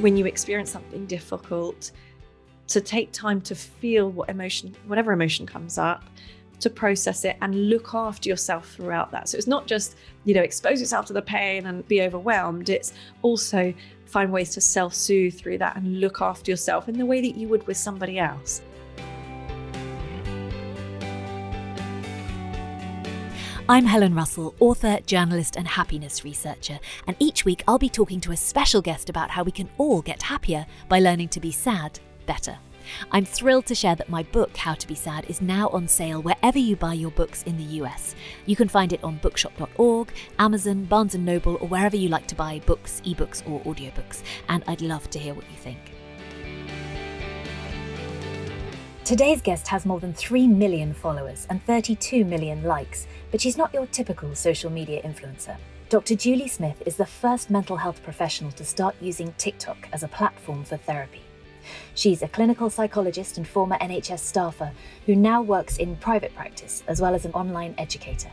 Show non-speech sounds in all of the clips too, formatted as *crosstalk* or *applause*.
when you experience something difficult, to take time to feel what emotion, whatever emotion comes up, to process it and look after yourself throughout that. So it's not just, you know, expose yourself to the pain and be overwhelmed. It's also find ways to self soothe through that and look after yourself in the way that you would with somebody else. I'm Helen Russell, author, journalist, and happiness researcher, and each week I'll be talking to a special guest about how we can all get happier by learning to be sad better. I'm thrilled to share that my book, How to Be Sad, is now on sale wherever you buy your books in the US. You can find it on bookshop.org, Amazon, Barnes & Noble, or wherever you like to buy books, ebooks, or audiobooks, and I'd love to hear what you think. Today's guest has more than 3 million followers and 32 million likes, but she's not your typical social media influencer. Dr. Julie Smith is the first mental health professional to start using TikTok as a platform for therapy. She's a clinical psychologist and former NHS staffer who now works in private practice as well as an online educator.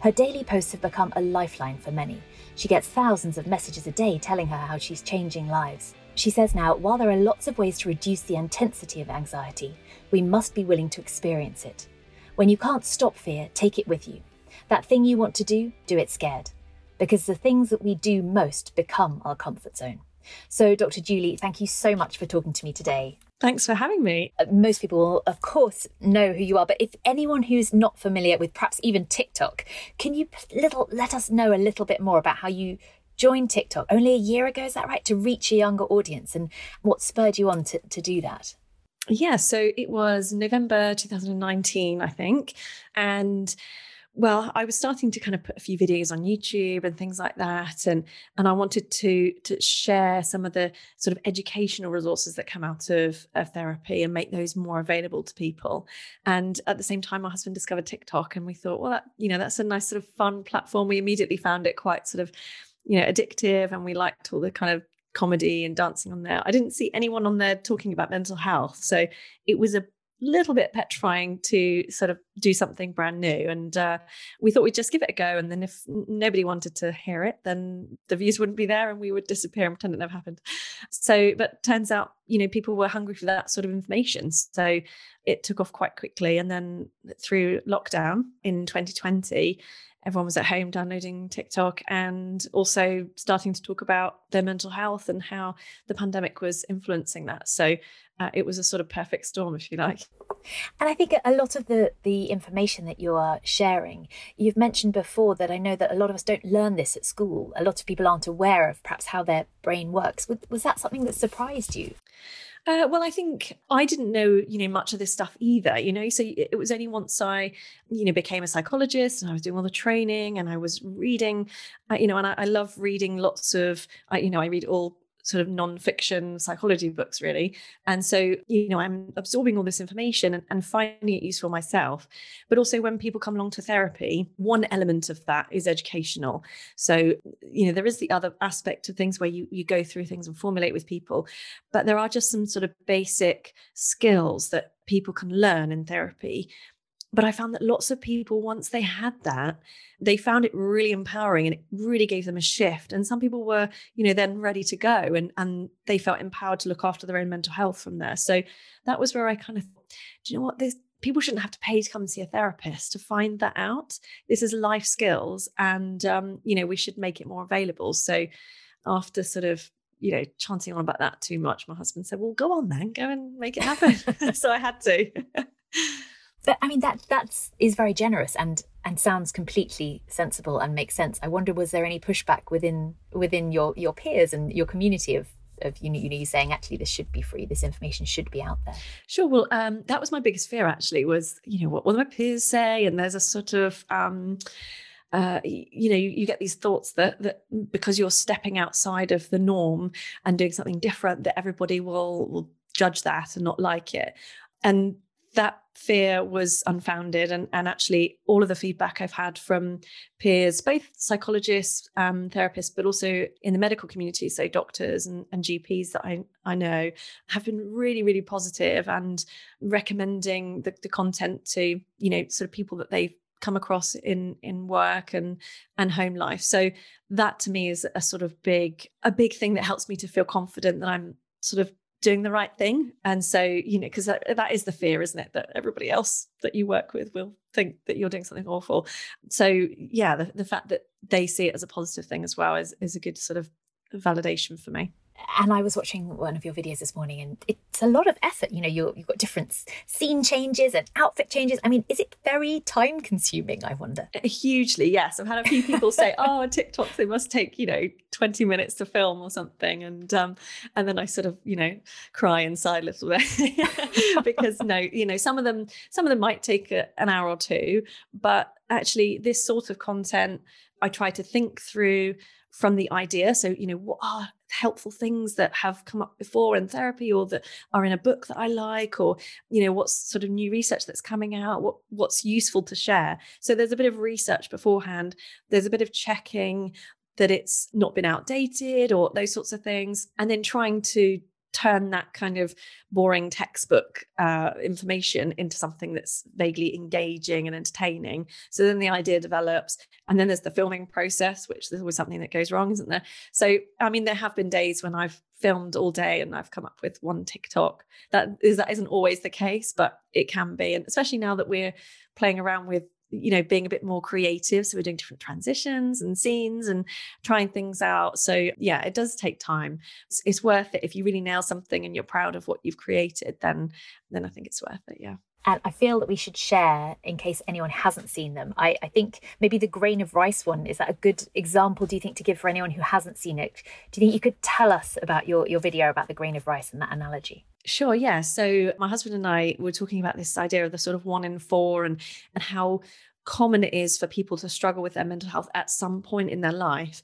Her daily posts have become a lifeline for many. She gets thousands of messages a day telling her how she's changing lives. She says now, while there are lots of ways to reduce the intensity of anxiety, we must be willing to experience it. When you can't stop fear, take it with you. That thing you want to do, do it scared. Because the things that we do most become our comfort zone. So, Dr. Julie, thank you so much for talking to me today. Thanks for having me. Uh, most people will, of course, know who you are, but if anyone who's not familiar with perhaps even TikTok, can you little let us know a little bit more about how you joined TikTok only a year ago? Is that right? To reach a younger audience and what spurred you on to, to do that? Yeah, so it was November 2019, I think. And well i was starting to kind of put a few videos on youtube and things like that and and i wanted to to share some of the sort of educational resources that come out of, of therapy and make those more available to people and at the same time my husband discovered tiktok and we thought well that you know that's a nice sort of fun platform we immediately found it quite sort of you know addictive and we liked all the kind of comedy and dancing on there i didn't see anyone on there talking about mental health so it was a little bit petrifying to sort of do something brand new. And uh, we thought we'd just give it a go. And then if nobody wanted to hear it, then the views wouldn't be there and we would disappear and pretend it never happened. So, but turns out, you know, people were hungry for that sort of information. So it took off quite quickly. And then through lockdown in 2020, everyone was at home downloading TikTok and also starting to talk about their mental health and how the pandemic was influencing that. So uh, it was a sort of perfect storm, if you like. And I think a lot of the the information that you are sharing, you've mentioned before that I know that a lot of us don't learn this at school. A lot of people aren't aware of perhaps how their brain works. Was, was that something that surprised you? Uh, well, I think I didn't know, you know, much of this stuff either. You know, so it was only once I, you know, became a psychologist and I was doing all the training and I was reading, uh, you know, and I, I love reading lots of, uh, you know, I read all sort of non-fiction psychology books really. And so you know i'm absorbing all this information and, and, finding it useful myself. But also when people come along to therapy one element of that is educational. So you know there is the other aspect of things where you you go through things and formulate with people but there are just some sort of basic skills that people can learn in therapy but I found that lots of people, once they had that, they found it really empowering and it really gave them a shift. And some people were, you know, then ready to go and, and they felt empowered to look after their own mental health from there. So that was where I kind of, do you know what? This people shouldn't have to pay to come see a therapist to find that out. This is life skills, and um, you know, we should make it more available. So after sort of you know, chanting on about that too much, my husband said, Well, go on then, go and make it happen. *laughs* so I had to. *laughs* But I mean that that's is very generous and and sounds completely sensible and makes sense. I wonder was there any pushback within within your your peers and your community of of you know, you know you saying actually this should be free this information should be out there sure well um that was my biggest fear actually was you know what will my peers say and there's a sort of um uh, you know, you, you, get these thoughts that that because you're stepping outside of the norm and doing something different, that everybody will will judge that and not like it. And that fear was unfounded and, and actually all of the feedback i've had from peers both psychologists um, therapists but also in the medical community so doctors and, and gps that I, I know have been really really positive and recommending the, the content to you know sort of people that they've come across in in work and and home life. So that to me is a sort of big a big thing that helps me to feel confident that i'm sort of doing the right thing. And so you know because that, that is the fear isn't it? That everybody else that you work with will think that you're doing something awful. So yeah the, the fact that they see it as a positive thing as well is, is a good sort of validation for me and I was watching one of your videos this morning, and it's a lot of effort. You know, you have got different scene changes and outfit changes. I mean, is it very time consuming? I wonder. Uh, hugely, yes. I've had a few people say, "Oh, TikTok, they must take you know twenty minutes to film or something," and um, and then I sort of you know cry inside a little bit *laughs* because no, you know, some of them some of them might take a, an hour or two, but actually, this sort of content, I try to think through from the idea. So, you know, what are helpful things that have come up before in therapy or that are in a book that I like, or, you know, what's sort of new research that's coming out, what what's useful to share. So there's a bit of research beforehand. There's a bit of checking that it's not been outdated or those sorts of things. And then trying to turn that kind of boring textbook uh, information into something that's vaguely engaging and entertaining. So then the idea develops, and then there's the filming process, which there's always something that goes wrong, isn't there? So I mean, there have been days when I've filmed all day and I've come up with one TikTok. That is that isn't always the case, but it can be, and especially now that we're playing around with you know being a bit more creative so we're doing different transitions and scenes and trying things out so yeah it does take time it's, it's worth it if you really nail something and you're proud of what you've created then then i think it's worth it yeah and I feel that we should share in case anyone hasn't seen them. I, I, think maybe the grain of rice one is that a good example, do you think, to give for anyone who hasn't seen it? Do you think you could tell us about your, your video about the grain of rice and that analogy? Sure, yeah. So my husband and I were talking about this idea of the sort of one in four and and how common it is for people to struggle with their mental health at some point in their life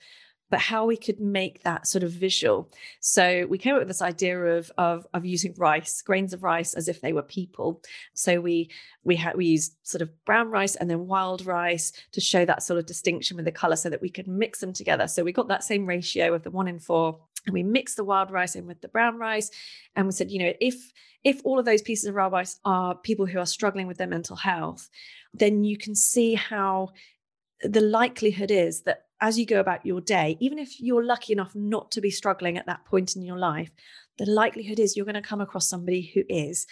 but how we could make that sort of visual. So we came up with this idea of of, of using rice, grains of rice, as if they were people. So we we had we used sort of brown rice and then wild rice to show that sort of distinction with the color, so that we could mix them together. So we got that same ratio of the one in four and we mixed the wild rice in with the brown rice and we said you know if if all of those pieces of wild rice are people who are struggling with their mental health then you can see how the likelihood is that as you go about your day even if you're lucky enough not to be struggling at that point in your life the likelihood is you're going to come across somebody who is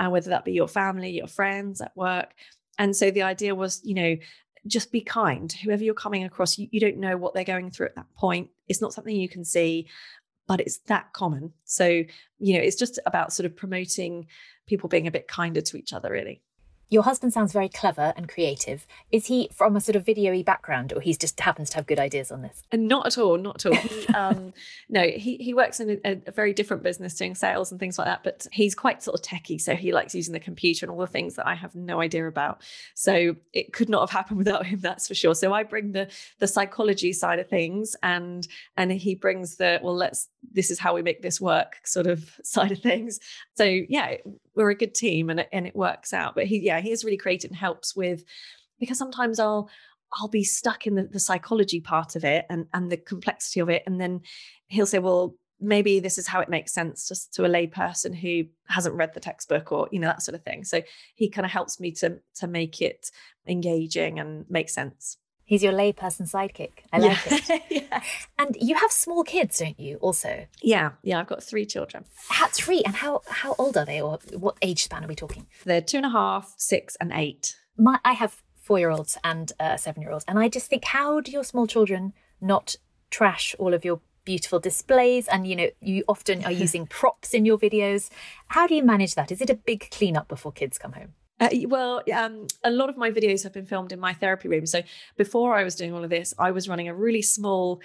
uh, whether that be your family your friends at work. And so the idea was you know just be kind. Whoever you're coming across you, you don't know what they're going through at that point. It's not something you can see but it's that common. So, you know, it's just about sort of promoting people being a bit kinder to each other, really. Your husband sounds very clever and creative. Is he from a sort of video background or he just happens to have good ideas on this? And not at all, not at all. He, *laughs* um, no, he, he works in a, a, very different business doing sales and things like that, but he's quite sort of techie. So he likes using the computer and all the things that I have no idea about. So it could not have happened *laughs* without him, that's for sure. So I bring the the psychology side of things and and he brings the, well, let's, this is how we make this work sort of *laughs* side of things. So yeah, we're a good team and and it works out. But he, yeah, he is really creative and helps with because sometimes I'll I'll be stuck in the, the psychology part of it and and the complexity of it, and then he'll say, well, maybe this is how it makes sense just to a lay person who hasn't read the textbook or you know that sort of thing. So he kind of helps me to to make it engaging and make sense. He's your layperson sidekick. I like it. *laughs* yeah. And you have small kids, don't you? Also. Yeah, yeah. I've got three children. How, three, and how how old are they, or what age span are we talking? They're two and a half, six, and eight. My, I have four year olds and a seven year old, and I just think, how do your small children not trash all of your beautiful displays? And you know, you often are *laughs* using props in your videos. How do you manage that? Is it a big cleanup before kids come home? Uh, well, um, a lot of my videos have been filmed in my therapy room. So before I was doing all of this, I was running a really small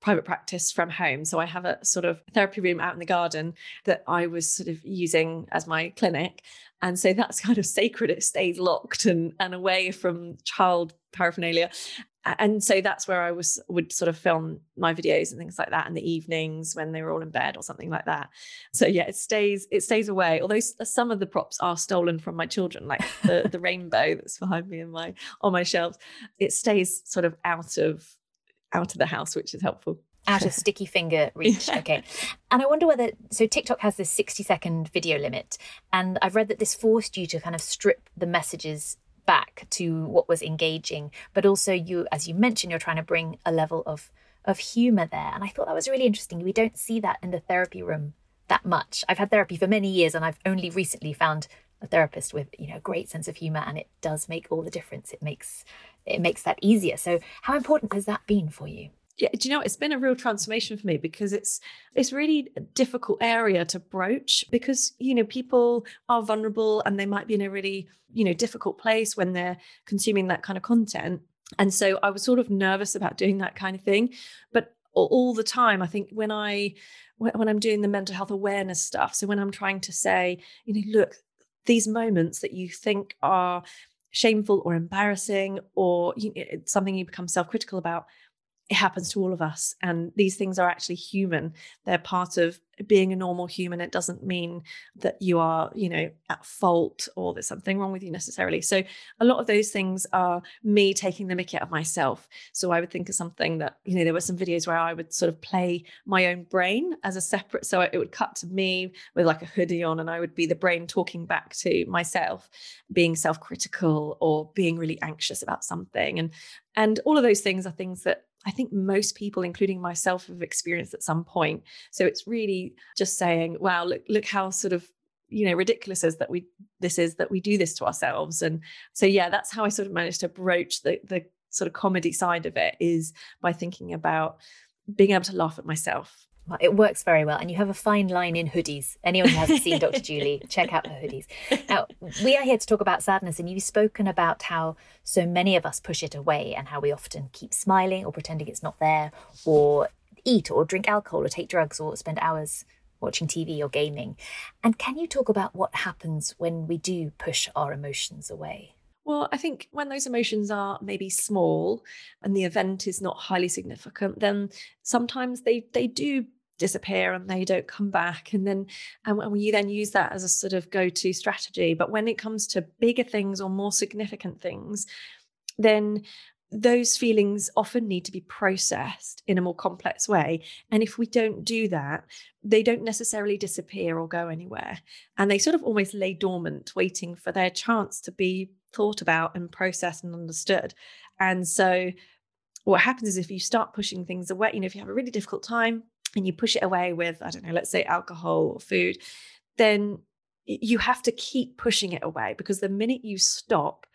private practice from home. So I have a sort of therapy room out in the garden that I was sort of using as my clinic. And so that's kind of *laughs* sacred. It stays locked and, and away from child paraphernalia and so that's where I was would sort of film my videos and things like that in the evenings when they were all in bed or something like that. So yeah, it stays it stays away. Although some of the props are stolen from my children, like the the *laughs* rainbow that's behind me in my on my shelves, it stays sort of out of out of the house, which is helpful. Out of *laughs* sticky finger reach. Okay. And I wonder whether so TikTok has this 60 second video limit. And I've read that this forced you to kind of strip the messages back to what was engaging, but also you, as you mentioned, you're trying to bring a level of of humor there. And I thought that was really interesting. We don't see that in the therapy room that much. I've had therapy for many years and I've only recently found a therapist with, you know, great sense of humor and it does make all the difference. It makes it makes that easier. So how important has that been for you? Yeah, do you know it's been a real transformation for me because it's it's really a difficult area to broach because you know people are vulnerable and they might be in a really you know difficult place when they're consuming that kind of content. And so I was sort of nervous about doing that kind of thing. But all the time I think when I when I'm doing the mental health awareness stuff so when I'm trying to say you know look these moments that you think are shameful or embarrassing or you know, something you become self-critical about it happens to all of us and these things are actually human. They're part of being a normal human. It doesn't mean that you are you know at fault or there's something wrong with you necessarily. So a lot of those things are me taking the mickey out of myself. So i would think of something that you know there were some videos where i would sort of play my own brain as a separate so it would cut to me with like a hoodie on and i would be the brain talking back to myself being self-critical or being really anxious about something. And and all of those things are things that I think most people, including myself, have experienced at some point. So it's really just saying, wow, look, look how sort of you know ridiculous is that we this is that we do this to ourselves and so yeah that's how i sort of managed to broach the the sort of comedy side of it is by thinking about being able to laugh at myself it works very well. And you have a fine line in hoodies. Anyone who hasn't seen Dr. Julie, *laughs* check out her hoodies. Now, we are here to talk about sadness, and you've spoken about how so many of us push it away and how we often keep smiling or pretending it's not there, or eat or drink alcohol or take drugs or spend hours watching TV or gaming. And can you talk about what happens when we do push our emotions away? Well, I think when those emotions are maybe small and the event is not highly significant, then sometimes they they do disappear and they don't come back. And then and we then use that as a sort of go-to strategy. But when it comes to bigger things or more significant things then those feelings often need to be processed in a more complex way. And if we don't do that they don't necessarily disappear or go anywhere. And they sort of almost lay dormant waiting for their chance to be thought about and processed and understood. And so what happens is if you start pushing things away you know if you have a really difficult time and you push it away with, I don't know, let's say alcohol or food, then you have to keep pushing it away because the minute you stop,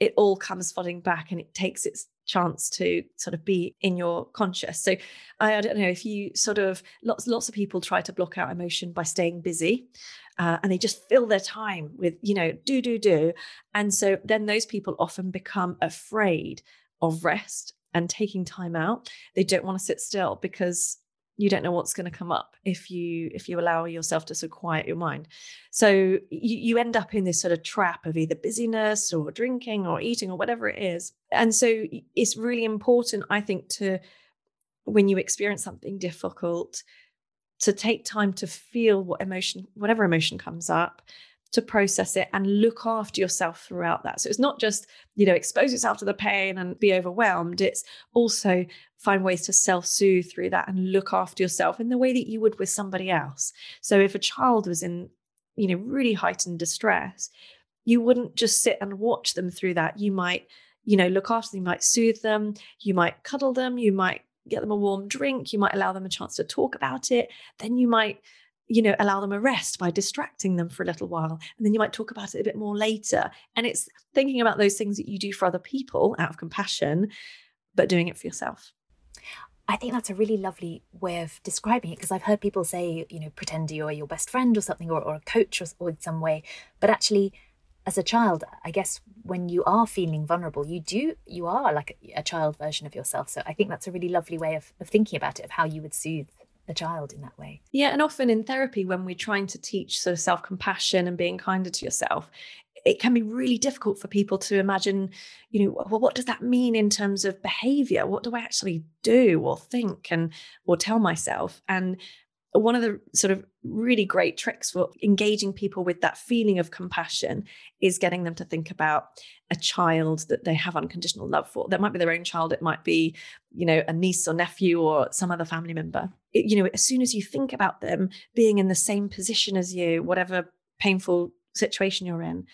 it all comes flooding back and it takes its chance to sort of be in your conscious. So I, I, don't know if you sort of lots lots of people try to block out emotion by staying busy. Uh, and they just fill their time with you know do do do and so then those people often become afraid of rest and taking time out they don't want to sit still because you don't know what's going to come up if you if you allow yourself to sort of quiet your mind. So you, you end up in this sort of trap of either busyness or drinking or eating or whatever it is. And so it's really important i think to when you experience something difficult to take time to feel what emotion whatever emotion comes up to process it and look after yourself throughout that. So it's not just, you know, expose yourself to the pain and be overwhelmed. It's also find ways to self soothe through that and look after yourself in the way that you would with somebody else. So if a child was in, you know, really heightened distress, you wouldn't just sit and watch them through that. You might, you know, look after them, you might soothe them, you might cuddle them, you might get them a warm drink, you might allow them a chance to talk about it. Then you might you know allow them a rest by distracting them for a little while and then you might talk about it a bit more later and it's thinking about those things that you do for other people out of compassion but doing it for yourself I think that's a really lovely way of describing it because I've heard people say, you know, pretend you're your best friend or something, or, or a coach or, or in some way. But actually, as a child, I guess when you are feeling vulnerable, you do, you are like a, a child version of yourself. So I think that's a really lovely way of, of thinking about it, of how you would soothe a child in that way. Yeah, and often in therapy, when we're trying to teach sort of self compassion and being kinder to yourself, it can be really difficult for people to imagine, you know, well, what does that mean in terms of behavior? What do I actually do or think and or tell myself? And one of the sort of really great tricks for engaging people with that feeling of compassion is getting them to think about a child that they have unconditional love for. That might be their own child, it might be, you know, a niece or nephew or some other family member. It, you know, as soon as you think about them being in the same position as you, whatever painful situation you're in,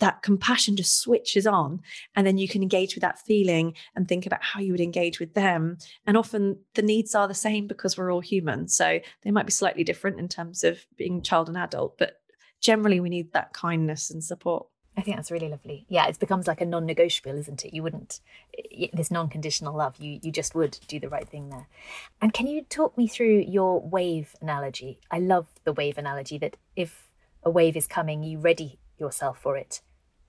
that compassion just switches on and then you can engage with that feeling and think about how you would engage with them and often the needs are the same because we're all human so they might be slightly different in terms of being child and adult but generally we need that kindness and support I think that's really lovely. Yeah, it becomes like a non-negotiable, isn't it? You wouldn't this non-conditional love. You you just would do the right thing there. And can you talk me through your wave analogy? I love the wave analogy that if a wave is coming, you ready yourself for it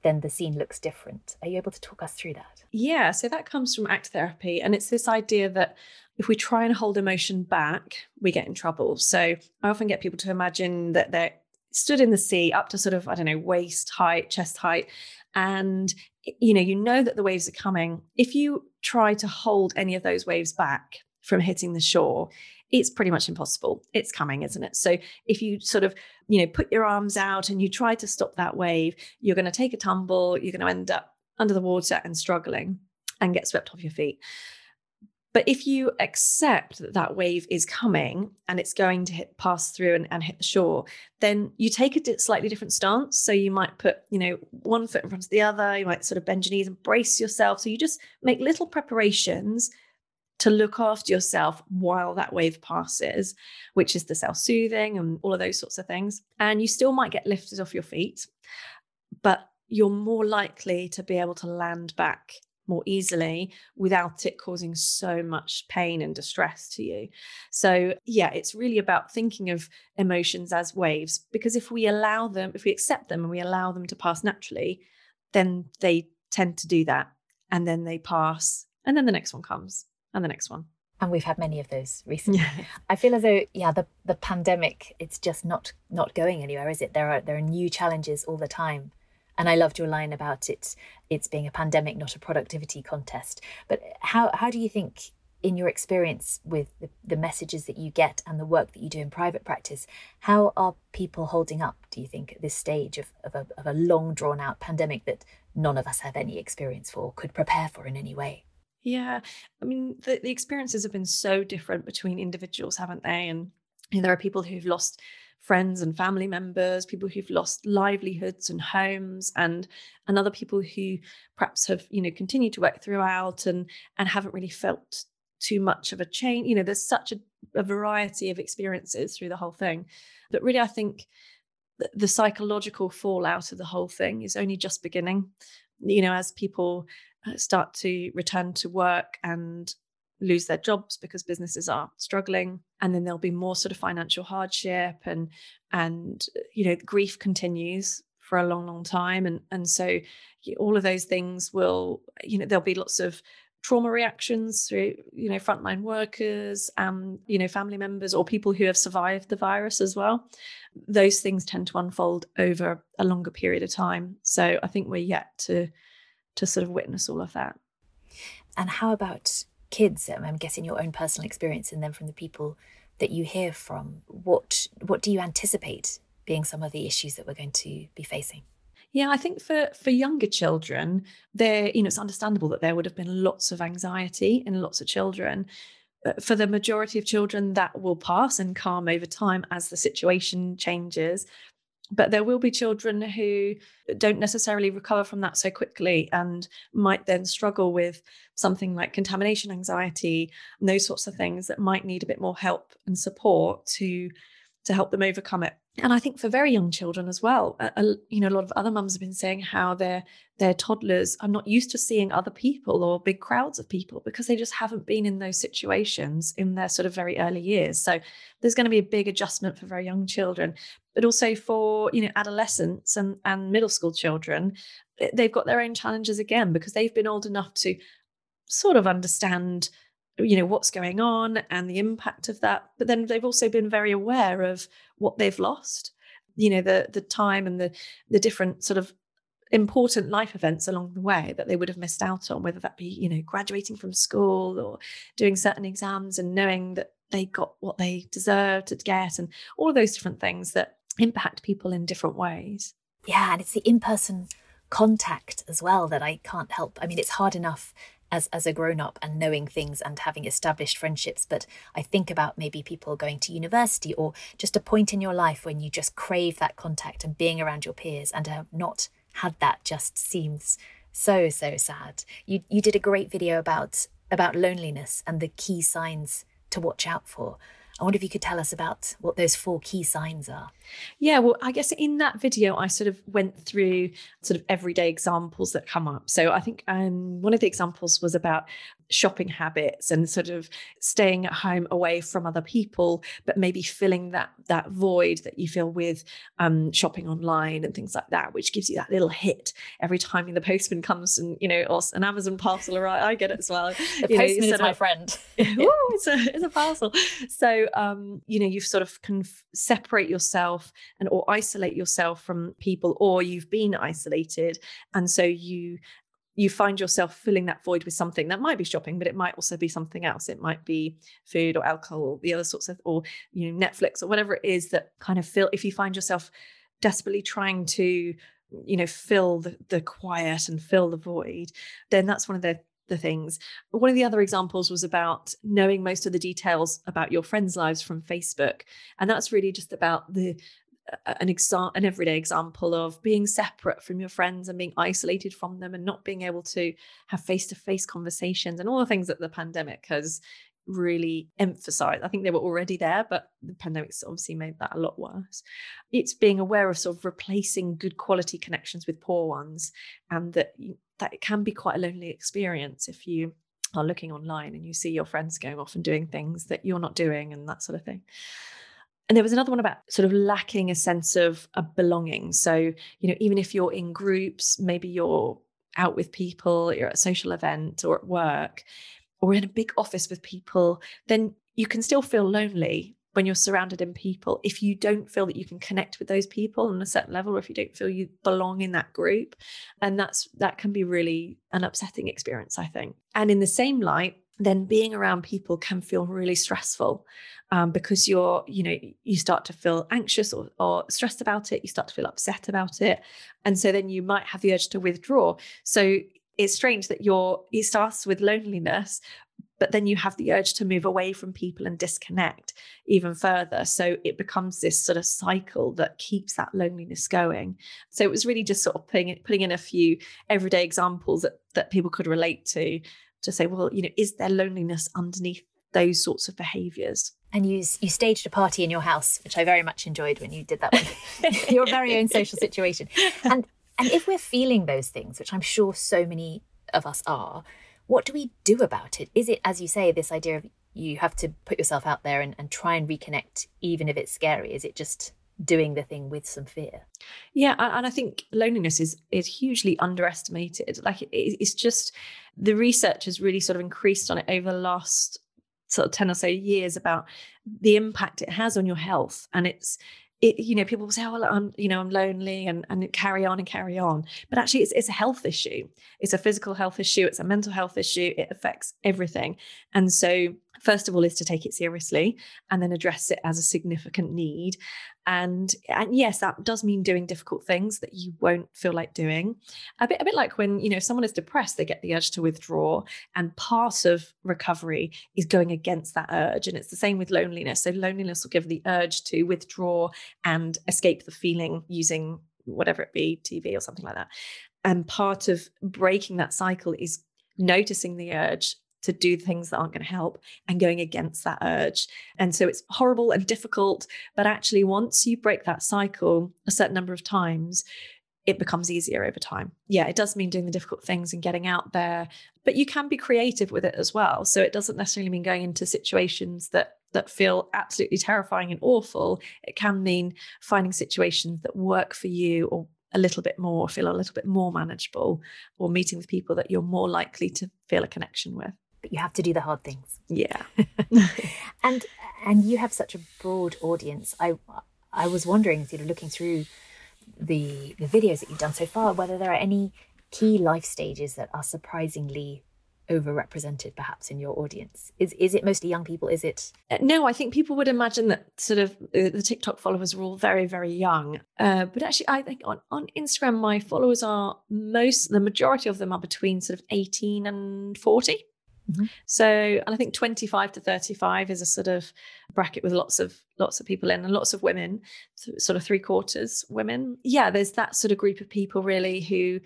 then the scene looks different. Are you able to talk us through that? Yeah, so that comes from act therapy. And it's this idea that if we try and hold emotion back, we get in trouble. So I often get people to imagine that they're stood in the sea up to sort of, I don't know, waist height, chest height. And you know, you know that the waves are coming. If you try to hold any of those waves back from hitting the shore, it's pretty much impossible. It's coming, isn't it? So if you sort of, you know, put your arms out and you try to stop that wave, you're going to take a tumble, you're going to end up under the water and struggling and get swept off your feet. But if you accept that that wave is coming and it's going to hit, pass through and, and hit the shore, then you take a slightly different stance. So you might put, you know, one foot in front of the other. You might sort of bend your knees and brace yourself. So you just make little preparations to look after yourself while that wave passes, which is the self soothing and all of those sorts of things. And you still might get lifted off your feet, but you're more likely to be able to land back more easily without it causing so much pain and distress to you. So, yeah, it's really about thinking of emotions as waves because if we allow them, if we accept them and we allow them to pass naturally, then they tend to do that. And then they pass, and then the next one comes and the next one. And we've had many of those recently. Yeah. I feel as though, yeah, the, the pandemic, it's just not not going anywhere, is it? There are there are new challenges all the time. And I loved your line about it it's being a pandemic, not a productivity contest. But how how do you think in your experience with the, the, messages that you get and the work that you do in private practice, how are people holding up, do you think, at this stage of, of, a, of a long drawn out pandemic that none of us have any experience for, could prepare for in any way? Yeah. I mean, the, the experiences have been so different between individuals, haven't they? And you know, there are people who've lost friends and family members, people who've lost livelihoods and homes, and and other people who perhaps have, you know, continued to work throughout and and haven't really felt too much of a change. You know, there's such a, a variety of experiences through the whole thing. But really, I think the psychological fallout of the whole thing is only just beginning. You know, as people Uh, start to return to work and lose their jobs because businesses are struggling. And then there'll be more sort of financial hardship and and uh, you know grief continues for a long long time. And and so all of those things will you know there'll be lots of trauma reactions through you know frontline workers and you know family members or people who have survived the virus as well. Those things tend to unfold over a longer period of time. So i think we're yet to to sort of witness all of that. And how about kids? Um, I'm guessing your own personal experience, and then from the people that you hear from, what what do you anticipate being some of the issues that we're going to be facing? Yeah, I think for for younger children, there you know it's understandable that there would have been lots of anxiety in lots of children. But For the majority of children, that will pass and calm over time as the situation changes but there will be children who don't necessarily recover from that so quickly and might then struggle with something like contamination anxiety and those sorts of things that might need a bit more help and support to to help them overcome it and I think for very young children as well, a, you know, a lot of other mums have been saying how their their toddlers are not used to seeing other people or big crowds of people because they just haven't been in those situations in their sort of very early years. So there's going to be a big adjustment for very young children, but also for you know adolescents and and middle school children, eh, they've got their own challenges again because they've been old enough to sort of understand you know what's going on and the impact of that. But then they've also been very aware of what they've lost you know the the time and the the different sort of important life events along the way that they would have missed out on whether that be you know graduating from school or doing certain exams and knowing that they got what they deserved to get and all of those different things that impact people in different ways yeah and it's the in-person contact as well that I can't help. I mean, it's hard enough as as a grown up and knowing things and having established friendships but i think about maybe people going to university or just a point in your life when you just crave that contact and being around your peers and are not had that just seems so so sad. You you did a great video about about loneliness and the key signs to watch out for. I wonder if you could tell us about what those four key signs are. Yeah, well, I guess in that video, I sort of went through sort of everyday examples that come up. So I think um, one of the examples was about shopping habits and sort of staying at home away from other people, but maybe filling that that void that you feel with um, shopping online and things like that, which gives you that little hit every time the postman comes and you know, or an Amazon parcel arrives. I get it as well. The you postman know, is my friend. *laughs* Ooh, *laughs* it's a it's a parcel. So um, you know, you've sort of can separate yourself and or isolate yourself from people, or you've been isolated, and so you you find yourself filling that void with something that might be shopping, but it might also be something else. It might be food or alcohol or the other sorts of, or you know, Netflix or whatever it is that kind of fill. If you find yourself desperately trying to, you know, fill the, the quiet and fill the void, then that's one of the the things. One of the other examples was about knowing most of the details about your friends' lives from Facebook. And that's really just about the an example an everyday example of being separate from your friends and being isolated from them and not being able to have face-to-face conversations and all the things that the pandemic has really emphasized. I think they were already there, but the pandemic's obviously made that a lot worse. It's being aware of sort of replacing good quality connections with poor ones, and that that it can be quite a lonely experience if you are looking online and you see your friends going off and doing things that you're not doing and that sort of thing. And there was another one about sort of lacking a sense of a belonging. So, you know, even if you're in groups, maybe you're out with people, you're at a social event or at work, or in a big office with people, then you can still feel lonely when you're surrounded in people if you don't feel that you can connect with those people on a certain level or if you don't feel you belong in that group and that's that can be really an upsetting experience i think and in the same light then being around people can feel really stressful um, because you're, you know, you start to feel anxious or, or stressed about it. You start to feel upset about it. And so then you might have the urge to withdraw. So it's strange that you're, it starts with loneliness, but then you have the urge to move away from people and disconnect even further. So it becomes this sort of cycle that keeps that loneliness going. So it was really just sort of putting, putting in a few everyday examples that, that people could relate to to say, well, you know, is there loneliness underneath those sorts of behaviors? And you you staged a party in your house, which I very much enjoyed when you did that one. *laughs* your very own social situation. And and if we're feeling those things, which I'm sure so many of us are, what do we do about it? Is it, as you say, this idea of you have to put yourself out there and, and try and reconnect, even if it's scary? Is it just doing the thing with some fear. Yeah, and I think loneliness is is hugely underestimated. Like it's just the research has really sort of increased on it over the last sort of 10 or so years about the impact it has on your health and it's it, you know, people will say, "Oh, well, I'm, you know, I'm lonely," and and carry on and carry on. But actually, it's it's a health issue. It's a physical health issue. It's a mental health issue. It affects everything. And so, first of all, is to take it seriously, and then address it as a significant need. And and yes, that does mean doing difficult things that you won't feel like doing. A bit a bit like when you know someone is depressed, they get the urge to withdraw, and part of recovery is going against that urge. And it's the same with loneliness. So loneliness will give the urge to withdraw and escape the feeling using whatever it be, TV or something like that. And part of breaking that cycle is noticing the urge to do things that aren't going to help and going against that urge. And so it's horrible and difficult. But actually, once you break that cycle a certain number of times, it becomes easier over time. Yeah, it does mean doing the difficult things and getting out there, but you can be creative with it as well. So it doesn't necessarily mean going into situations that that feel absolutely terrifying and awful. It can mean finding situations that work for you or a little bit more, feel a little bit more manageable, or meeting with people that you're more likely to feel a connection with but you have to do the hard things. Yeah. *laughs* and and you have such a broad audience. I I was wondering, you know, looking through the the videos that you've done so far, whether there are any key life stages that are surprisingly overrepresented perhaps in your audience is is it mostly young people is it uh, no i think people would imagine that sort of uh, the tiktok followers are all very very young uh, but actually i think on, on instagram my followers are most the majority of them are between sort of 18 and 40 Mm-hmm. So, and I think 25 to 35 is a sort of bracket with lots of lots of people in and lots of women, sort of three quarters women. Yeah, there's that sort of group of people really who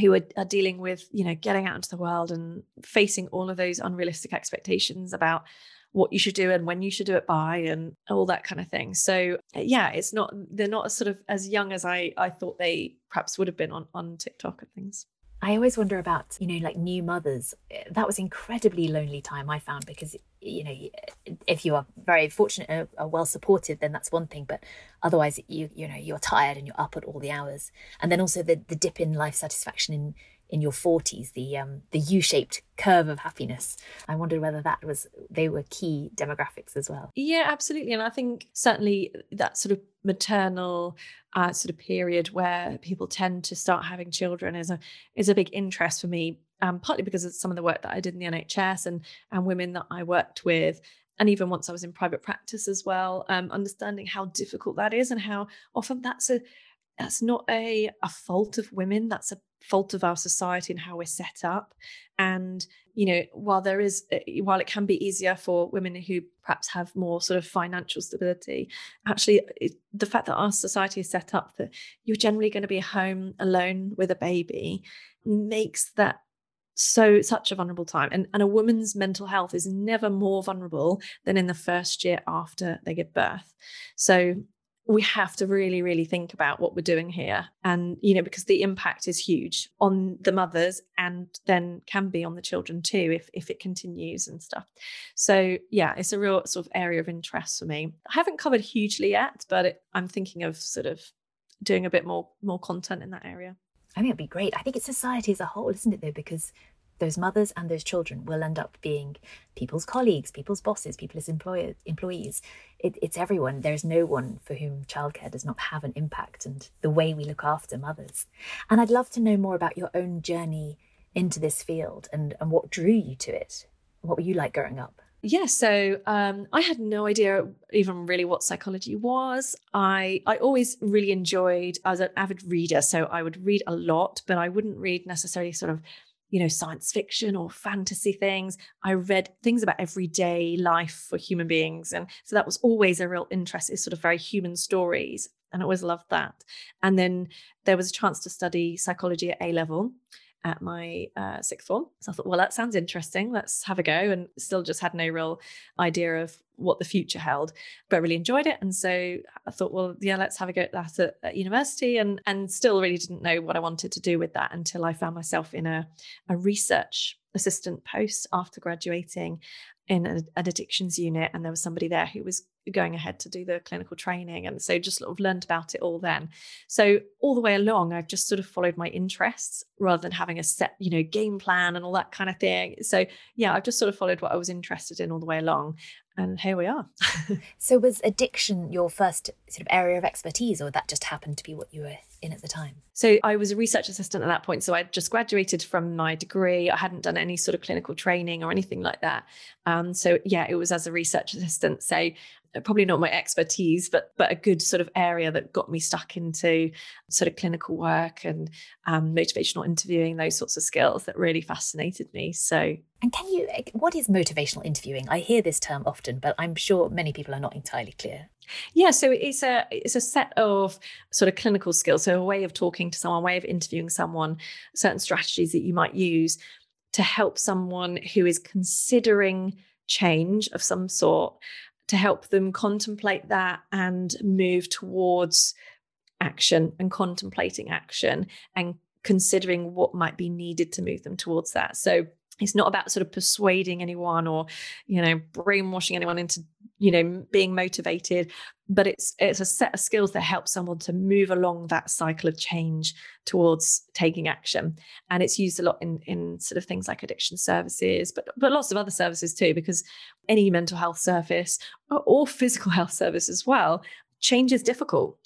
who are, are dealing with you know getting out into the world and facing all of those unrealistic expectations about what you should do and when you should do it by and all that kind of thing so yeah it's not they're not sort of as young as i i thought they perhaps would have been on on tiktok and things I always wonder about, you know, like new mothers. Eh, that was incredibly lonely time I found because, you know, if you are very fortunate and are well supported, then that's one thing. But otherwise, you you know, you're tired and you're up at all the hours. And then also the the dip in life satisfaction in in your 40s the um the u-shaped curve of happiness i wondered whether that was they were key demographics as well yeah absolutely and i think certainly that sort of maternal uh, sort of period where people tend to start having children is a is a big interest for me um, partly because of some of the work that I did in the NHS and and women that I worked with and even once I was in private practice as well, um, understanding how difficult that is and how often that's a that's not a a fault of women. That's a fault of our society and how we're set up. And you know, while there is, eh, while it can be easier for women who perhaps have more sort of financial stability, actually, it, the fact that our society is set up that you're generally going to be home alone with a baby makes that so such a vulnerable time and, and a woman's mental health is never more vulnerable than in the first year after they give birth so we have to really really think about what we're doing here and you know because the impact is huge on the mothers and then can be on the children too if if it continues and stuff so yeah it's a real sort of area of interest for me i haven't covered hugely yet but it, i'm thinking of sort of doing a bit more more content in that area I think it'd be great. I think it's society as a whole, isn't it, though? Because those mothers and those children will end up being people's colleagues, people's bosses, people's employees. It, it's everyone. There's no one for whom childcare does not have an impact and the way we look after mothers. And I'd love to know more about your own journey into this field and, and what drew you to it. What were you like growing up? yeah so um, i had no idea even really what psychology was i i always really enjoyed i was an avid reader so i would read a lot but i wouldn't read necessarily sort of you know, science fiction or fantasy things. I read things about everyday life for human beings. And so that was always a real interest, is sort of very human stories. And I always loved that. And then there was a chance to study psychology at A level at my uh, sixth form. So I thought, well, that sounds interesting. Let's have a go. And still just had no real idea of what the future held, but really enjoyed it. And so I thought, well, yeah, let's have a go at that at, at university. And and still really didn't know what I wanted to do with that until I found myself in a, a research assistant post after graduating in an addictions unit. And there was somebody there who was going ahead to do the clinical training. And so just sort of learned about it all then. So all the way along, I've just sort of followed my interests rather than having a set, you know, game plan and all that kind of thing. So yeah, I've just sort of followed what I was interested in all the way along. And here we are. *laughs* so was addiction your first sort of area of expertise, or that just happened to be what you were in at the time? So I was a research assistant at that point. So I'd just graduated from my degree. I hadn't done any sort of clinical training or anything like that. Um, so yeah, it was as a research assistant. So probably not my expertise, but but a good sort of area that got me stuck into sort of clinical work and um, motivational interviewing, those sorts of skills that really fascinated me. So, and can you, what is motivational interviewing? I hear this term often, but I'm sure many people are not entirely clear. Yeah, so it's a it's a set of sort of clinical skills, so a way of talking to someone, way of interviewing someone, certain strategies that you might use to help someone who is considering change of some sort to help them contemplate that and move towards action and contemplating action and considering what might be needed to move them towards that. So it's not about sort of persuading anyone or you know brainwashing anyone into you know being motivated but it's it's a set of skills that help someone to move along that cycle of change towards taking action. And it's used a lot in in sort of things like addiction services but but lots of other services too because any mental health service or, or physical *laughs* health service as well change is difficult.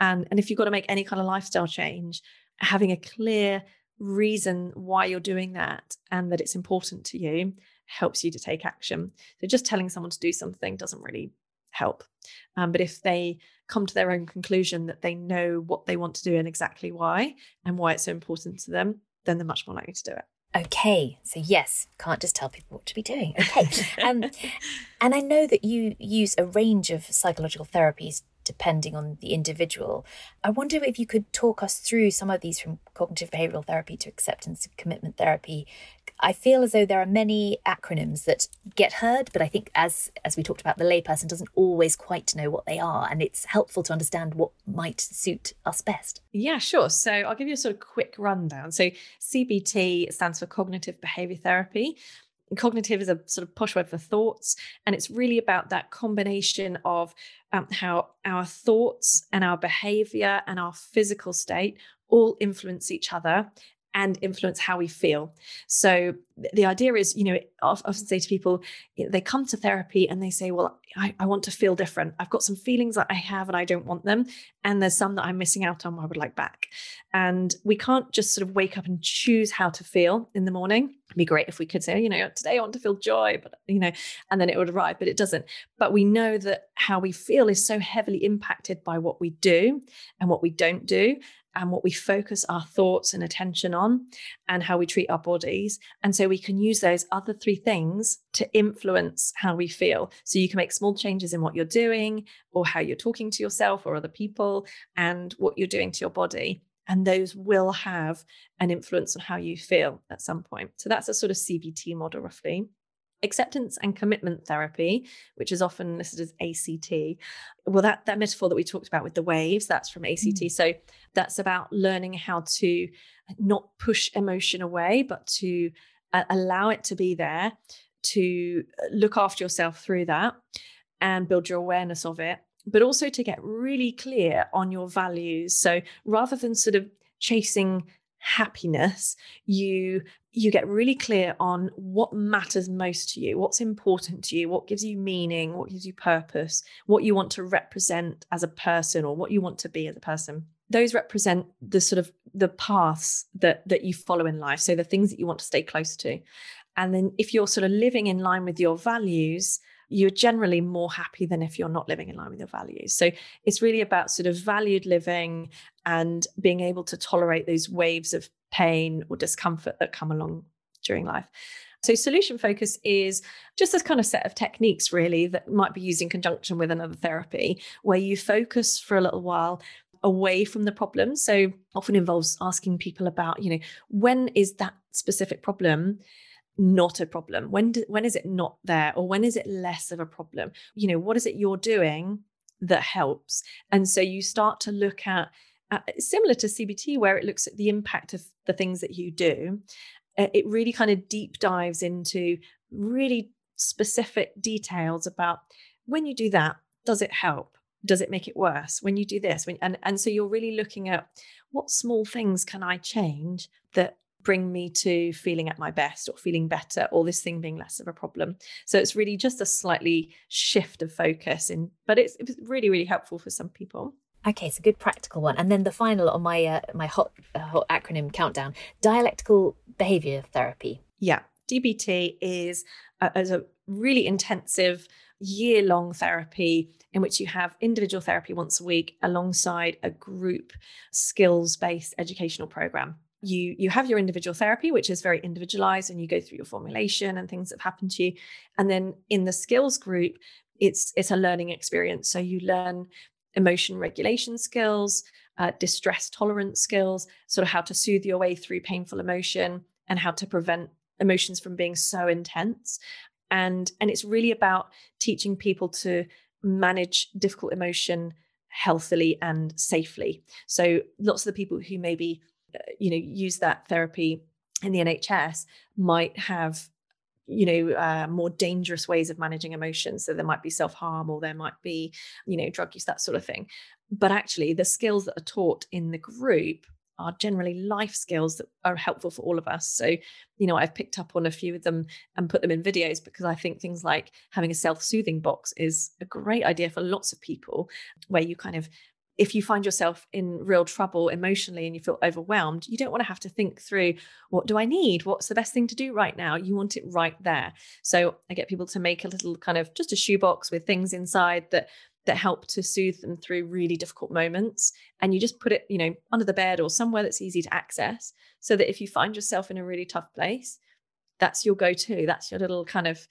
And and if you've got to make any kind of lifestyle change having a clear reason why you're doing that and that it's important to you helps you to take action. So just telling someone to do something doesn't really help. Um, but if they come to their own conclusion that they know what they want to do and exactly why and why it's so important to them, then they're much more likely to do it. Okay, so yes, can't just tell people what to be doing. Okay. *laughs* Um, and I know that you use a range of psychological therapies depending on the individual. I wonder if you could talk us through some of these from cognitive behavioral therapy to acceptance and commitment therapy. I feel as though there are many acronyms that get heard, but I think as as we talked about, the layperson doesn't always quite know what they are, and it's helpful to understand what might suit us best. Yeah, sure. So I'll give you a sort of quick rundown. So CBT stands for cognitive behavior therapy cognitive is a sort of posh word for thoughts and it's really about that combination of um, how our thoughts and our behavior and our physical state all influence each other and influence how we feel. So the idea is, you know, I often say to people, they come to therapy and they say, well, I, I, want to feel different. I've got some feelings that I have and I don't want them. And there's some that I'm missing out on I would like back. And we can't just sort of wake up and choose how to feel in the morning. Be great if we could say, you know, today I want to feel joy, but, you know, and then it would arrive, but it doesn't. But we know that how we feel is so heavily impacted by what we do and what we don't do and what we focus our thoughts and attention on and how we treat our bodies. And so we can use those other three things to influence how we feel. So you can make small changes in what you're doing or how you're talking to yourself or other people and what you're doing to your body. And those will have an influence on how you feel at some point. So that's a sort of CBT model, roughly acceptance and commitment therapy, which is often listed as ACT. Well, that that metaphor that we talked about with the waves, that's from ACT. Mm. So that's about learning how to not push emotion away, but to uh, allow it to be there, to look after yourself through that, and build your awareness of it. But also to get really clear on your values. So rather than sort of chasing happiness you you get really clear on what matters most to you what's important to you what gives you meaning what gives you purpose what you want to represent as a person or what you want to be as a person those represent the sort of the paths that that you follow in life so the things that you want to stay close to and then if you're sort of living in line with your values you're generally more happy than if you're not living in line with your values. So it's really about sort of valued living and being able to tolerate those waves of pain or discomfort that come along during life. So, solution focus is just this kind of set of techniques, really, that might be used in conjunction with another therapy, where you focus for a little while away from the problem. So, often involves asking people about, you know, when is that specific problem not a problem? When do, when is it not there, or when is it less of a problem? You know, what is it you're doing that helps? And so you start to look at, at similar to CBT, where it looks at the impact of the things that you do. Uh, it really kind of deep dives into really specific details about when you do that, does it help? Does it make it worse when you do this? When, and and so you're really looking at what small things can I change that bring me to feeling at my best or feeling better or this thing being less of a problem. So it's really just a slightly shift of focus in but it's, it's really really helpful for some people. Okay so good practical one. And then the final on my uh, my hot, uh, hot acronym countdown dialectical behavior therapy. Yeah dbt is a, is a really intensive year long therapy in which you have individual therapy once a week alongside a group skills based educational program you you have your individual therapy which is very individualized and you go through your formulation and things that have happened to you. And then in the skills group it's it's a learning experience. So you learn emotion regulation skills uh, distress tolerance skills sort of how to soothe your way through painful emotion and how to prevent emotions from being so intense. And and it's really about teaching people to manage difficult emotion healthily and safely. So lots of the people who maybe you know use that therapy in the NHS might have you know uh, more dangerous ways of managing emotions. So there might be self-harm or there might be you know drug use that sort of thing. But actually the skills that are taught in the group are generally life skills that are helpful for all of us. So you know i've picked up on a few of them and put them in videos because i think things like having a self-soothing box is a great idea for lots of people where you kind of if you find yourself in real trouble emotionally and you feel overwhelmed, you don't want to have to think through what do I need? What's the best thing to do right now? You want it right there. So I get people to make a little kind of just a shoebox with things inside that that help to soothe them through really difficult moments. And you just put it, you know, under the bed or somewhere that's easy to access so that if you find yourself in a really tough place, that's your go to. That's your little kind of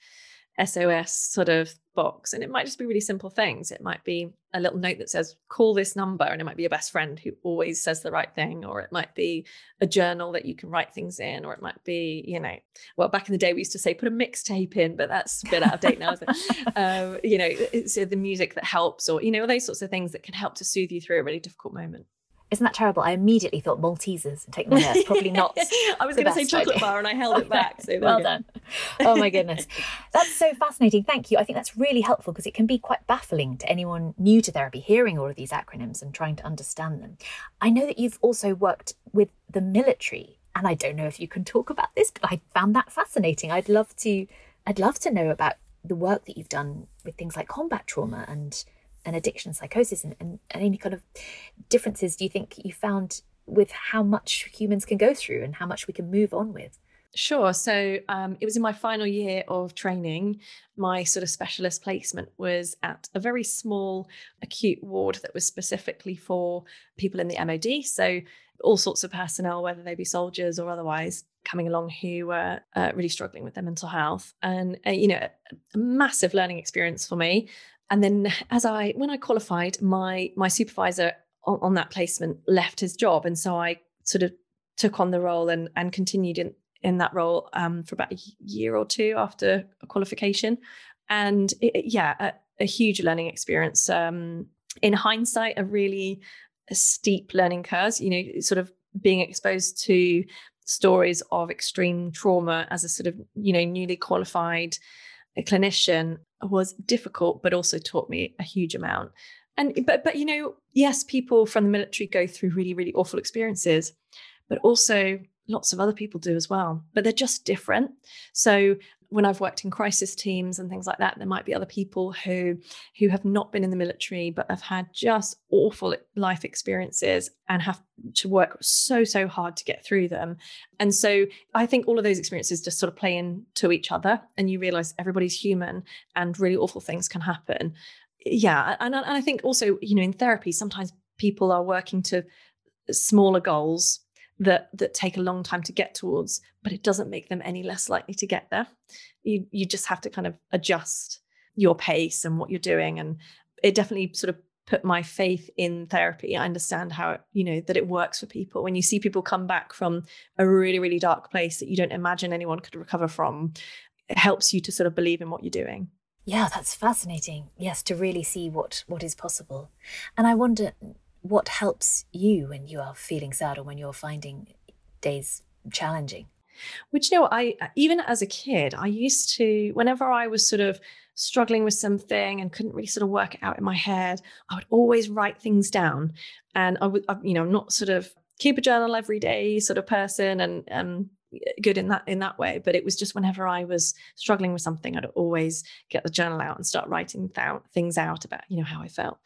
SOS sort of box. And it might just be really simple things. It might be a little note that says, call this number. And it might be a best friend who always says the right thing. Or it might be a journal that you can write things in. Or it might be, you know, well, back in the day, we used to say, put a mixtape in, but that's a bit out of date now. *laughs* um, you know, it's the music that helps, or, you know, all those sorts of things that can help to soothe you through a really difficult moment. Isn't that terrible? I immediately thought Maltesers and take my nurse. Probably not. *laughs* I was going to say chocolate idea. bar and I held it back. So *laughs* well done. Oh my goodness. That's so fascinating. Thank you. I think that's really helpful because it can be quite baffling to anyone new to therapy hearing all of these acronyms and trying to understand them. I know that you've also worked with the military and I don't know if you can talk about this, but I found that fascinating. I'd love to I'd love to know about the work that you've done with things like combat trauma and and addiction psychosis and, and, and any kind of differences do you think you found with how much humans can go through and how much we can move on with? Sure. So um, it was in my final year of training. My sort of specialist placement was at a very small acute ward that was specifically for people in the MOD. So all sorts of personnel, whether they be soldiers or otherwise, coming along who were uh, really struggling with their mental health. And, uh, you know, a massive learning experience for me. And then as I when I qualified, my my supervisor on, on that placement left his job, and so I sort of took on the role and and continued in in that role um, for about a year or two after qualification. And it, yeah, a, a, huge learning experience. Um, in hindsight, a really steep learning curve. You know, sort of being exposed to stories of extreme trauma as a sort of you know newly qualified clinician was difficult, but also taught me a huge amount. And but but you know, yes, people from the military go through really really awful experiences, but also lots of other people do as well. But they're just different. So when I've worked in crisis teams and things like that, there might be other people who who have not been in the military but have had just awful life experiences and have to work so so hard to get through them. And so I think all of those experiences just sort of play into each other, and you realize everybody's human and really awful things can happen. Yeah, and and I think also you know in therapy sometimes people are working to smaller goals that that take a long time to get towards, but it doesn't make them any less likely to get there. You you just have to kind of adjust your pace and what you're doing, and it definitely sort of put my faith in therapy. I understand how you know that it works for people. When you see people come back from a really really dark place that you don't imagine anyone could recover from, it helps you to sort of believe in what you're doing. Yeah, that's fascinating. Yes, to really see what what is possible. And I wonder what helps you when you are feeling sad or when you're finding days challenging? Which you know, I even as a kid, I used to whenever I was sort of struggling with something and couldn't really sort of work it out in my head, I would always write things down, and I would, you know, not sort of keep a journal every day sort of person, and um, good in that in that way but it was just whenever i was struggling with something i'd always get the journal out and start writing th- things out about you know how i felt.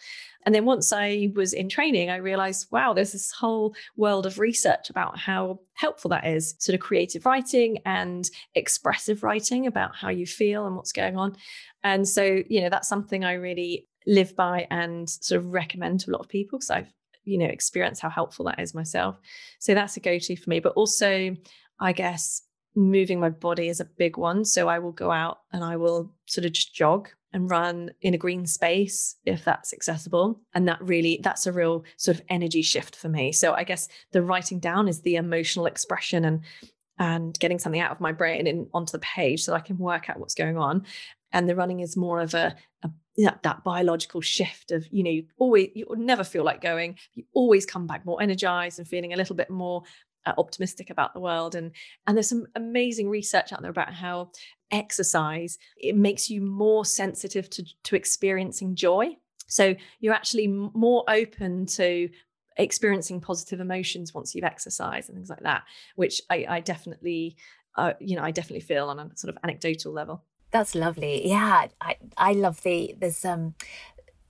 And then once i was in training i realized wow there's this whole world of research about how helpful that is sort of creative writing and expressive writing about how you feel and what's going on. And so you know that's something i really live by and sort of recommend to a lot of people because i've you know experienced how helpful that is myself. So that's a go-to for me but also I guess moving my body is a big one. So I will go out and I will sort of just jog and run in a green space if that's accessible. And that really, that's a real sort of energy shift for me. So I guess the writing down is the emotional expression and and getting something out of my brain and onto the page so I can work out what's going on. And the running is more of a, a that, that biological shift of you know you always you never feel like going you always come back more energized and feeling a little bit more optimistic about the world and and there's some amazing research out there about how exercise it makes you more sensitive to to experiencing joy. So you're actually more open to experiencing positive emotions once you've exercised and things like that which i, I definitely uh, you know i definitely feel on a sort of anecdotal level. That's lovely. Yeah i i love the there's um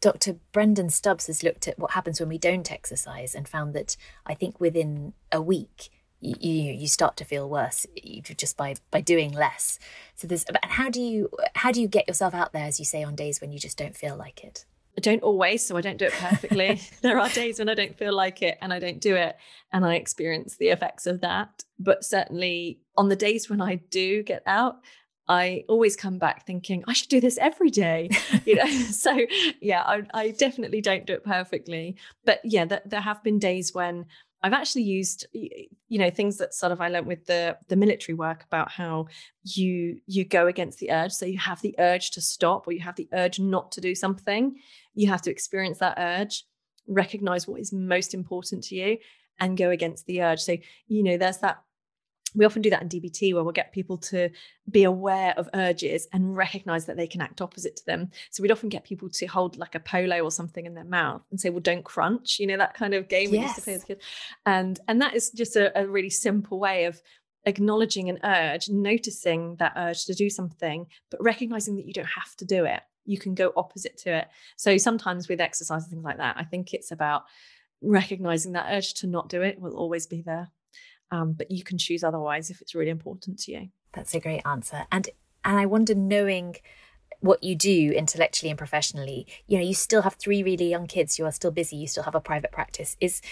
Dr. Brendon Stubbs has looked at what happens when we don't exercise and found that I think within a week you you start to feel worse just by by doing less. So there's and how do you how do you get yourself out there as you say on days when you just don't feel like it? I don't always, so I don't do it perfectly. *laughs* *laughs* there are days when I don't feel like it and I don't do it, and I experience the effects of that. But certainly on the days when I do get out, I always come back thinking I should do this every day. you know, *laughs* so yeah, I, I, definitely don't do it perfectly, but yeah, th- there have been days when I've actually used, you know, things that sort of I learned with the the military work about how you you go against the urge. So you have the urge to stop, or you have the urge not to do something. You have to experience that urge, recognize what is most important to you, and go against the urge. So you know, there's that we often do that in DBT where we'll get people to be aware of urges and recognize that they can act opposite to them. So we'd often get people to hold like a polo or something in their mouth and say, well, don't crunch, you know, that kind of game yes. we used to play as kids. And and that is just a, a really simple way of acknowledging an urge, noticing that urge to do something, but recognizing that you don't have to do it. You can go opposite to it. So sometimes with exercise and things like that, I think it's about recognizing that urge to not do it will always be there um, but you can choose otherwise if it's really important to you. That's a great answer. And and I wonder, knowing what you do intellectually and professionally, you know, you still have three really young kids. You are still busy. You still have a private practice. Is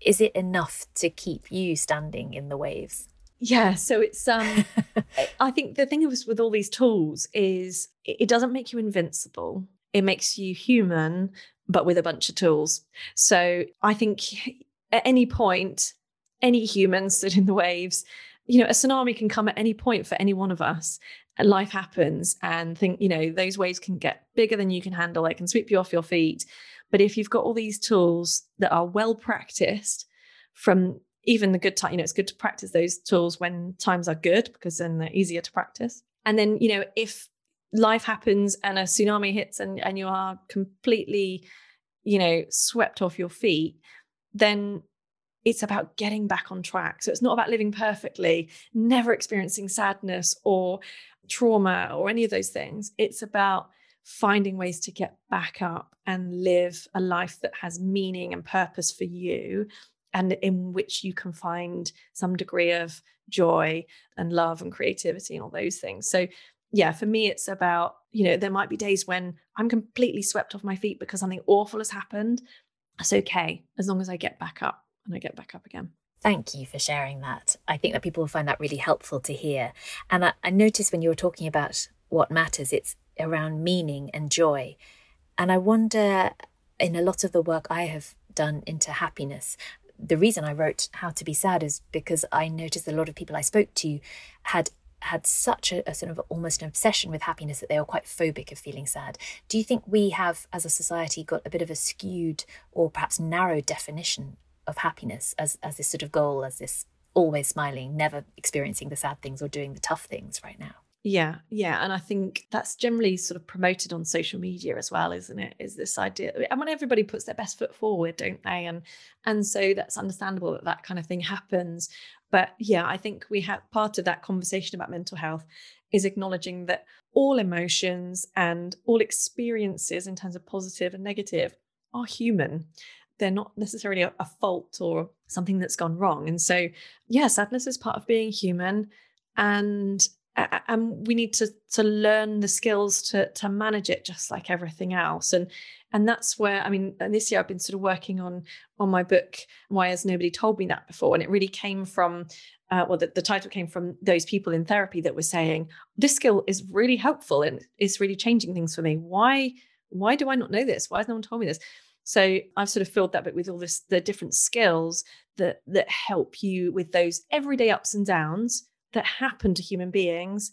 is it enough to keep you standing in the waves? Yeah, so it's um *laughs* I think the thing is with all these tools is it doesn't make you invincible. It makes you human but with a bunch of tools. So I think at any point any human stood in the waves. You know, a tsunami can come at any point for any one of us. Life happens, and think, you know, those waves can get bigger than you can handle. They can sweep you off your feet. But if you've got all these tools that are well practiced from even the good time, you know, it's good to practice those tools when times are good because then they're easier to practice. And then, you know, if life happens and a tsunami hits and, and you are completely, you know, swept off your feet, then it's about getting back on track. So it's not about living perfectly, never experiencing sadness or trauma or any of those things. It's about finding ways to get back up and live a life that has meaning and purpose for you and in which you can find some degree of joy and love and creativity and all those things. So yeah, for me, it's about, you know, there might be days when I'm completely swept off my feet because something awful has happened. It's okay as long as I get back up and I get back up again. Thank you for sharing that. I think that people will find that really helpful to hear. And I, I noticed when you were talking about what matters, it's around meaning and joy. And I wonder, in a lot of the work I have done into happiness, the reason I wrote How to Be Sad is because I noticed a lot of people I spoke to had had such a, a, sort of almost an obsession with happiness that they were quite phobic of feeling sad. Do you think we have, as a society, got a bit of a skewed or perhaps narrow definition of happiness as as this sort of goal, as this always smiling, never experiencing the sad things or doing the tough things right now. Yeah, yeah. And I think that's generally sort of promoted on social media as well, isn't it? Is this idea and when everybody puts their best foot forward, don't they? And and so that's understandable that that kind of thing happens. But yeah, I think we have part of that conversation about mental health is acknowledging that all emotions and all experiences in terms of positive and negative are human they're not necessarily a, a fault or something that's gone wrong. And so, yeah, sadness is part of being human, and and we need to to learn the skills to to manage it just like everything else. And and that's where i mean this year i've been sort of working on on my book why has nobody told me that before? And it really came from uh, well the, the title came from those people in therapy that were saying this skill is really helpful and it's really changing things for me. Why why do i not know this? Why has no one told me this so I've sort of filled that bit with all this the different skills that that help you with those everyday ups and downs that happen to human beings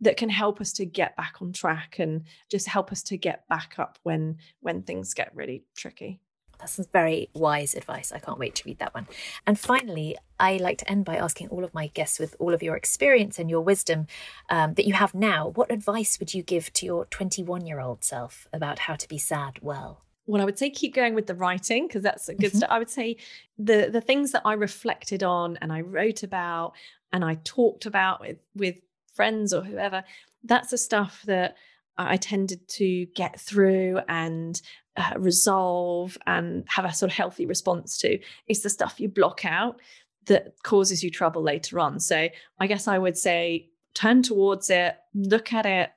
that can help us to get back on track and just help us to get back up when when things get really tricky. That's some very wise advice. I can't wait to read that one. And finally, I like to end by asking all of my guests, with all of your experience and your wisdom um, that you have now, what advice would you give to your 21 year old self about how to be sad well? Well, I would say keep going with the writing because that's a good mm-hmm. I would say the the things that I reflected on and I wrote about and I talked about with with friends or whoever, that's the stuff that I tended to get through and uh, resolve and have a sort of healthy response to. It's the stuff you block out that causes you trouble later on. So I guess I would say turn towards it, look at it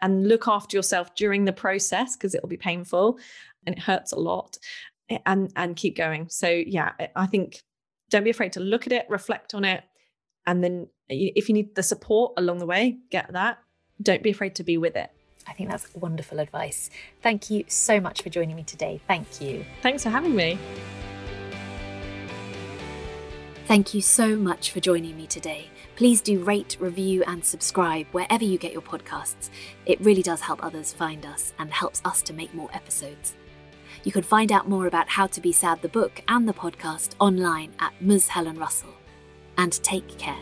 and look after yourself during the process because it'll be painful and it hurts a lot eh, and and keep going so yeah i think don't be afraid to look at it reflect on it and then eh, if you need the support along the way get that don't be afraid to be with it I think that's wonderful advice. Thank you so much for joining me today. Thank you. Thanks for having me. Thank you so much for joining me today. Please do rate, review, and subscribe wherever you get your podcasts. It really does help others find us and helps us to make more episodes. You can find out more about How to Be Sad the book and the podcast online at Ms. Helen Russell. And take care.